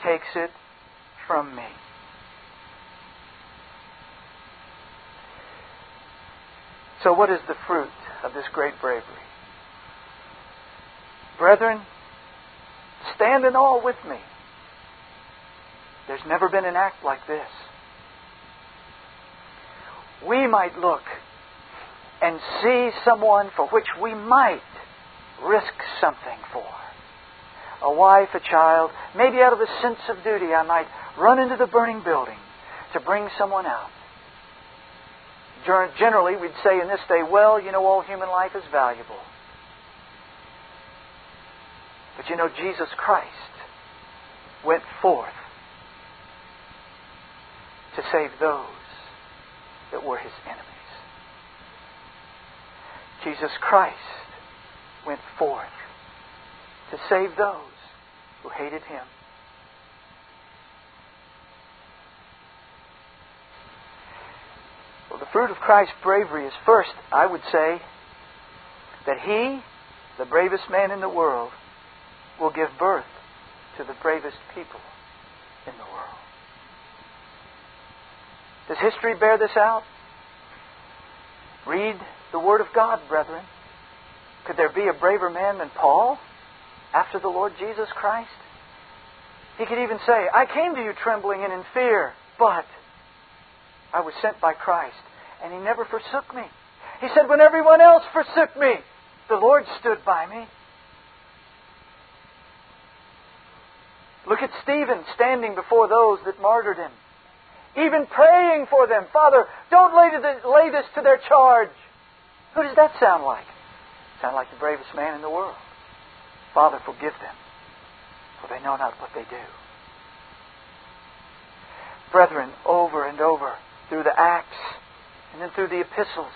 takes it from me. So, what is the fruit of this great bravery? Brethren, stand in awe with me. There's never been an act like this. We might look and see someone for which we might risk something for. A wife, a child, maybe out of a sense of duty, I might run into the burning building to bring someone out. Generally, we'd say in this day, well, you know, all human life is valuable. But you know, Jesus Christ went forth to save those that were his enemies. Jesus Christ went forth to save those who hated him. Well, the fruit of Christ's bravery is first, I would say, that he, the bravest man in the world, will give birth to the bravest people in the world. Does history bear this out? Read the Word of God, brethren. Could there be a braver man than Paul after the Lord Jesus Christ? He could even say, I came to you trembling and in fear, but I was sent by Christ, and He never forsook me. He said, When everyone else forsook me, the Lord stood by me. Look at Stephen standing before those that martyred him, even praying for them. Father, don't lay, this to their charge. Who does that sound like? Sound like the bravest man in the world. Father, forgive them, for they know not what they do. Brethren, over and over, through the Acts and then through the epistles,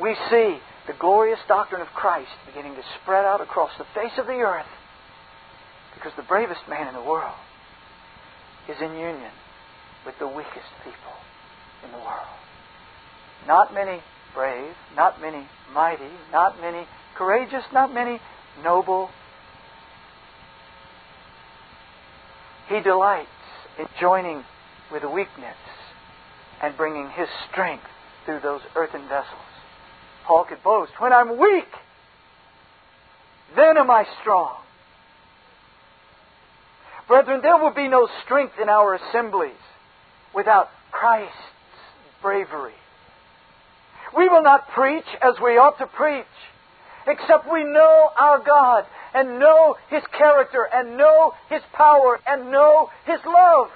we see the glorious doctrine of Christ beginning to spread out across the face of the earth because the bravest man in the world is in union with the weakest people in the world. Not many brave, not many mighty, not many courageous, not many noble. He delights in joining with weakness and bringing his strength through those earthen vessels. Paul could boast, when I'm weak, then am I strong. Brethren, there will be no strength in our assemblies without Christ's bravery. We will not preach as we ought to preach, except we know our God and know His character and know His power and know His love.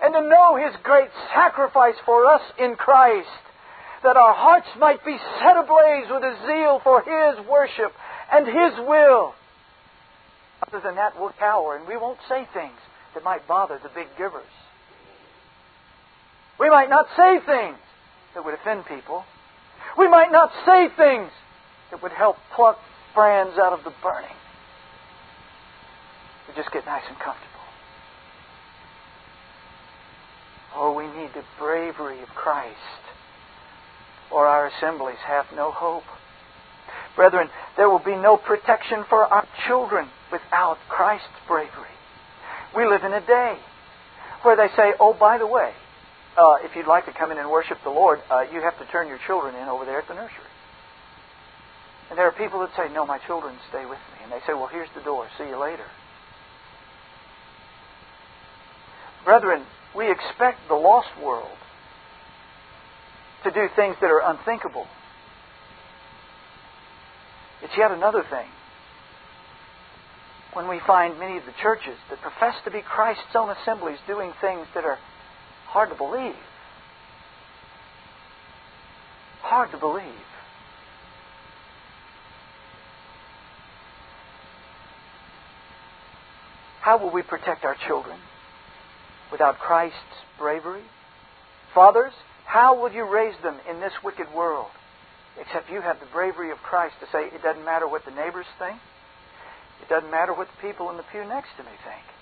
and to know His great sacrifice for us in Christ, that our hearts might be set ablaze with a zeal for His worship and His will. Other than that, we'll cower and we won't say things that might bother the big givers. We might not say things that would offend people. We might not say things that would help pluck brands out of the burning. We just get nice and comfortable. Oh, we need the bravery of Christ, or our assemblies have no hope. Brethren, there will be no protection for our children without Christ's bravery. We live in a day where they say, oh, by the way, uh, if you'd like to come in and worship the Lord, uh, you have to turn your children in over there at the nursery. And there are people that say, no, my children stay with me. And they say, well, here's the door. See you later. Brethren, we expect the lost world to do things that are unthinkable. It's yet another thing when we find many of the churches that profess to be Christ's own assemblies doing things that are hard to believe. Hard to believe. How will we protect our children without Christ's bravery? Fathers, how will you raise them in this wicked world? Except you have the bravery of Christ to say, it doesn't matter what the neighbors think. It doesn't matter what the people in the pew next to me think.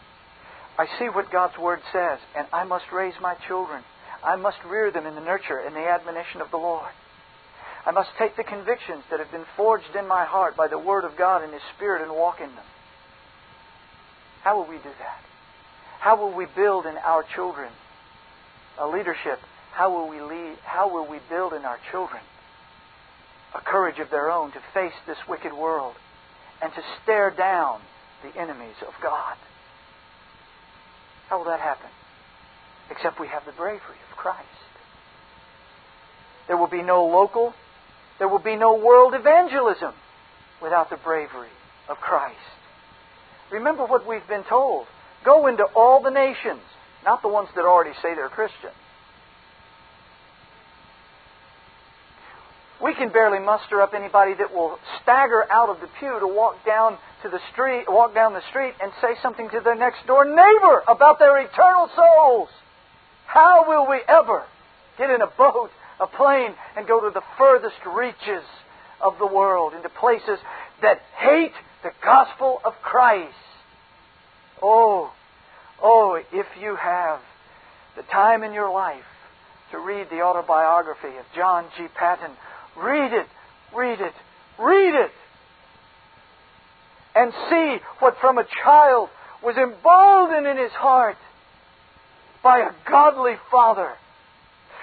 I see what God's Word says, and I must raise my children. I must rear them in the nurture and the admonition of the Lord. I must take the convictions that have been forged in my heart by the Word of God and His Spirit and walk in them. How will we do that? How will we build in our children a leadership? How will we lead? How will we build in our children a courage of their own to face this wicked world and to stare down the enemies of God. How will that happen? Except we have the bravery of Christ. There will be no local, there will be no world evangelism without the bravery of Christ. Remember what we've been told. Go into all the nations, not the ones that already say they're Christian. We can barely muster up anybody that will stagger out of the pew to walk down to the street, walk down the street and say something to their next door neighbor about their eternal souls. How will we ever get in a boat, a plane, and go to the furthest reaches of the world, into places that hate the gospel of Christ? Oh, oh, if you have the time in your life to read the autobiography of John G. Paton, Read it, read it, read it. And see what from a child was emboldened in his heart by a godly father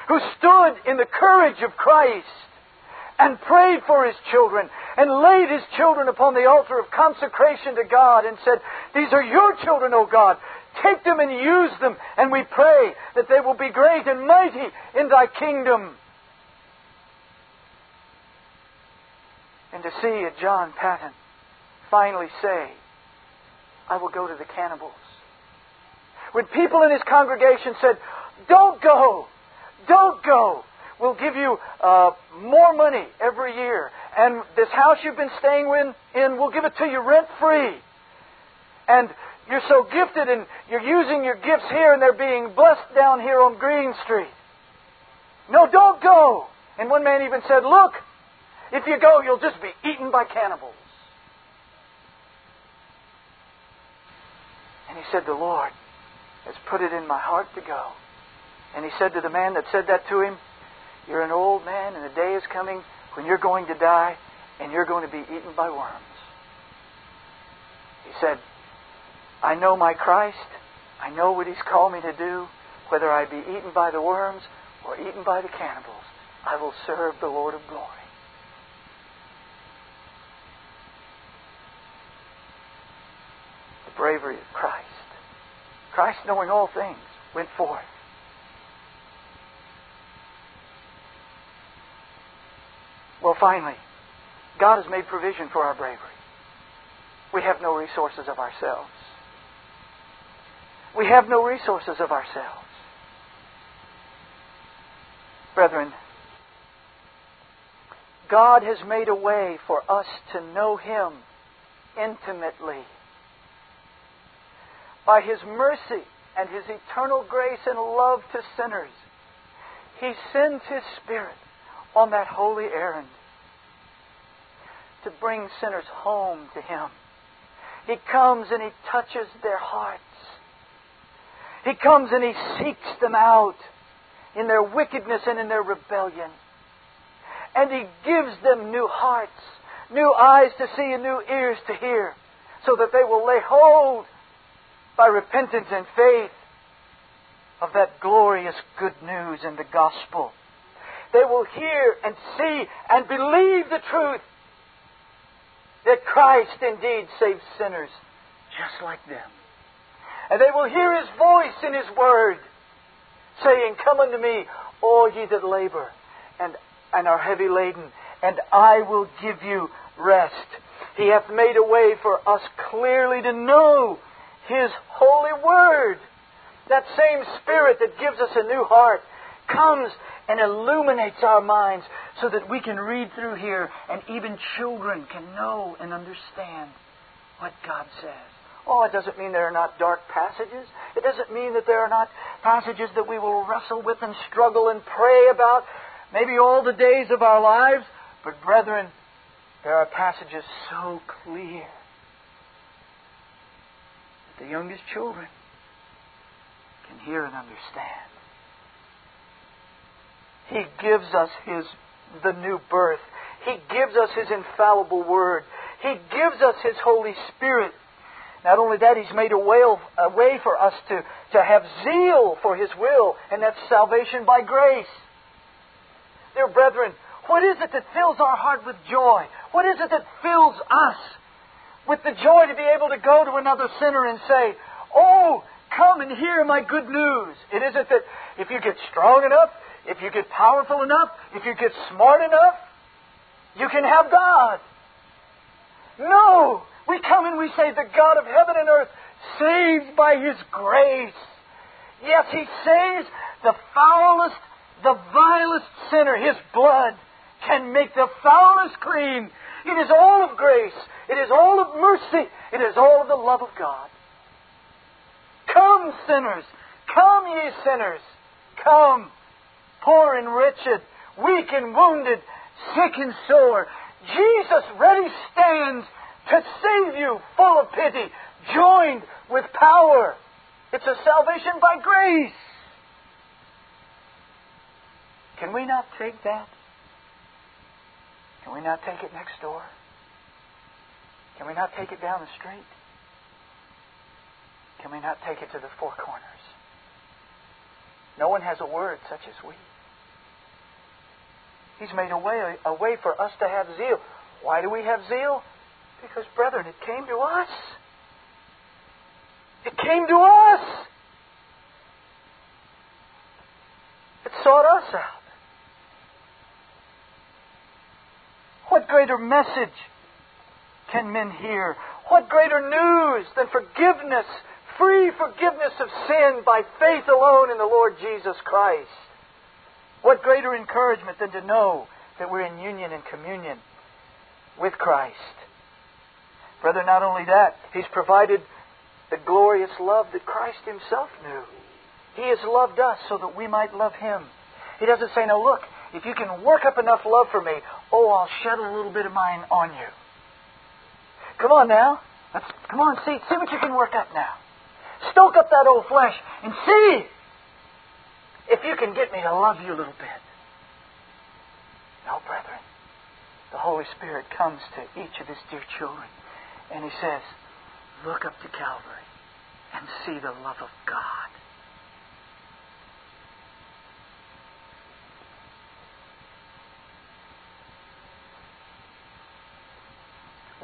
who stood in the courage of Christ and prayed for his children and laid his children upon the altar of consecration to God and said, These are your children, O God. Take them and use them, and we pray that they will be great and mighty in thy kingdom. and to see a John Paton finally say, I will go to the cannibals. When people in his congregation said, Don't go, don't go, we'll give you uh, more money every year, and this house you've been staying in, we'll give it to you rent free. And you're so gifted and you're using your gifts here and they're being blessed down here on Green Street. No, don't go. And one man even said, Look, if you go, you'll just be eaten by cannibals. And he said, The Lord has put it in my heart to go. And he said to the man that said that to him, You're an old man, and the day is coming when you're going to die, and you're going to be eaten by worms. He said, I know my Christ. I know what He's called me to do. Whether I be eaten by the worms or eaten by the cannibals, I will serve the Lord of glory. The bravery of Christ. Christ, knowing all things, went forth. Well, finally, God has made provision for our bravery. We have no resources of ourselves. We have no resources of ourselves. Brethren, God has made a way for us to know Him intimately. By His mercy and His eternal grace and love to sinners, He sends His Spirit on that holy errand to bring sinners home to Him. He comes and He touches their hearts. He comes and He seeks them out in their wickedness and in their rebellion. And He gives them new hearts, new eyes to see, and new ears to hear, so that they will lay hold by repentance and faith of that glorious good news in the gospel. They will hear and see and believe the truth that Christ indeed saves sinners just like them. And they will hear His voice in His Word saying, Come unto me, all ye that labor and, and are heavy laden, and I will give you rest. He hath made a way for us clearly to know His holy Word. That same Spirit that gives us a new heart comes and illuminates our minds so that we can read through here and even children can know and understand what God says. Oh, it doesn't mean there are not dark passages. It doesn't mean that there are not passages that we will wrestle with and struggle and pray about, maybe all the days of our lives. But, brethren, there are passages so clear the youngest children can hear and understand. He gives us His the new birth. He gives us His infallible Word. He gives us His Holy Spirit. Not only that, He's made a way, a way for us to, to have zeal for His will, and that's salvation by grace. Dear brethren, what is it that fills our heart with joy? What is it that fills us with the joy to be able to go to another sinner and say, Oh, come and hear my good news? It isn't that if you get strong enough, if you get powerful enough, if you get smart enough, you can have God. No! We come and we say, the God of heaven and earth saves by His grace. Yes, He saves the foulest, the vilest sinner. His blood can make the foulest clean. It is all of grace. It is all of mercy. It is all of the love of God. Come, sinners. Come, ye sinners. Come poor and wretched, weak and wounded, sick and sore. Jesus ready stands to save you, full of pity, joined with power. It's a salvation by grace. Can we not take that? Can we not take it next door? Can we not take it down the street? Can we not take it to the four corners? No one has a word such as we. He's made a way, a way for us to have zeal. Why do we have zeal? Because, brethren, it came to us. It came to us. It sought us out. What greater message can men hear? What greater news than forgiveness, free forgiveness of sin by faith alone in the Lord Jesus Christ? What greater encouragement than to know that we're in union and communion with Christ? Brother, not only that, He's provided the glorious love that Christ Himself knew. He has loved us so that we might love Him. He doesn't say, now look, if you can work up enough love for me, oh, I'll shed a little bit of mine on you. Come on now. Let's, come on, see, see what you can work up now. Stoke up that old flesh and see if you can get me to love you a little bit. No, brethren. The Holy Spirit comes to each of His dear children and He says, Look up to Calvary and see the love of God.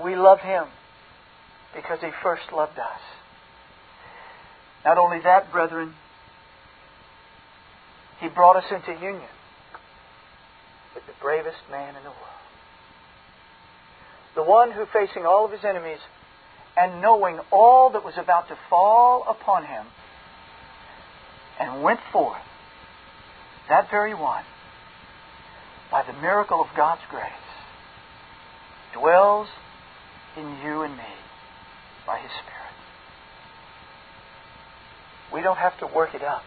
We love Him because He first loved us. Not only that, brethren, he brought us into union with the bravest man in the world. The one who, facing all of his enemies and knowing all that was about to fall upon him, and went forth, that very one, by the miracle of God's grace, dwells in you and me by His Spirit. We don't have to work it up.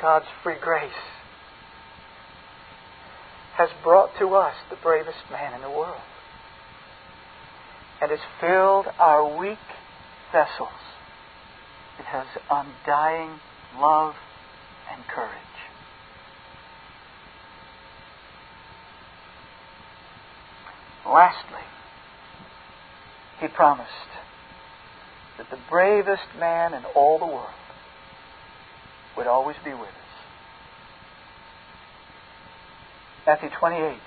God's free grace has brought to us the bravest man in the world and has filled our weak vessels. It has undying love and courage. Lastly, he promised that the bravest man in all the world would always be with us. Matthew 28.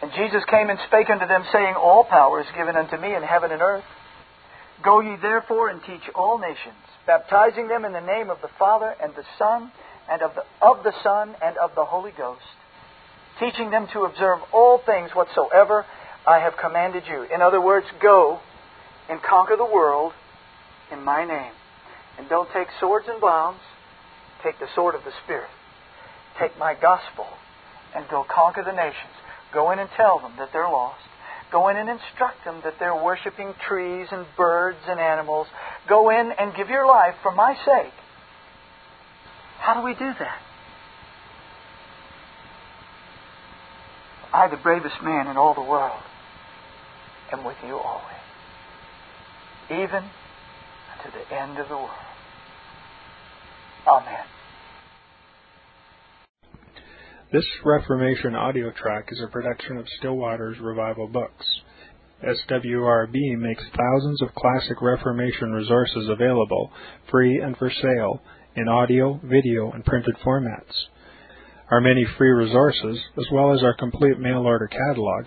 And Jesus came and spake unto them, saying, All power is given unto me in heaven and earth. Go ye therefore and teach all nations, baptizing them in the name of the Father and the Son and of the, of the Son and of the Holy Ghost, teaching them to observe all things whatsoever I have commanded you. In other words, go and conquer the world in my name. And don't take swords and bombs. Take the sword of the Spirit. Take my gospel and go conquer the nations. Go in and tell them that they're lost. Go in and instruct them that they're worshiping trees and birds and animals. Go in and give your life for my sake. How do we do that? I, the bravest man in all the world, am with you always, even to the end of the world. Amen. This Reformation audio track is a production of Still Waters Revival Books. SWRB makes thousands of classic Reformation resources available, free and for sale, in audio, video, and printed formats. Our many free resources, as well as our complete mail order catalog,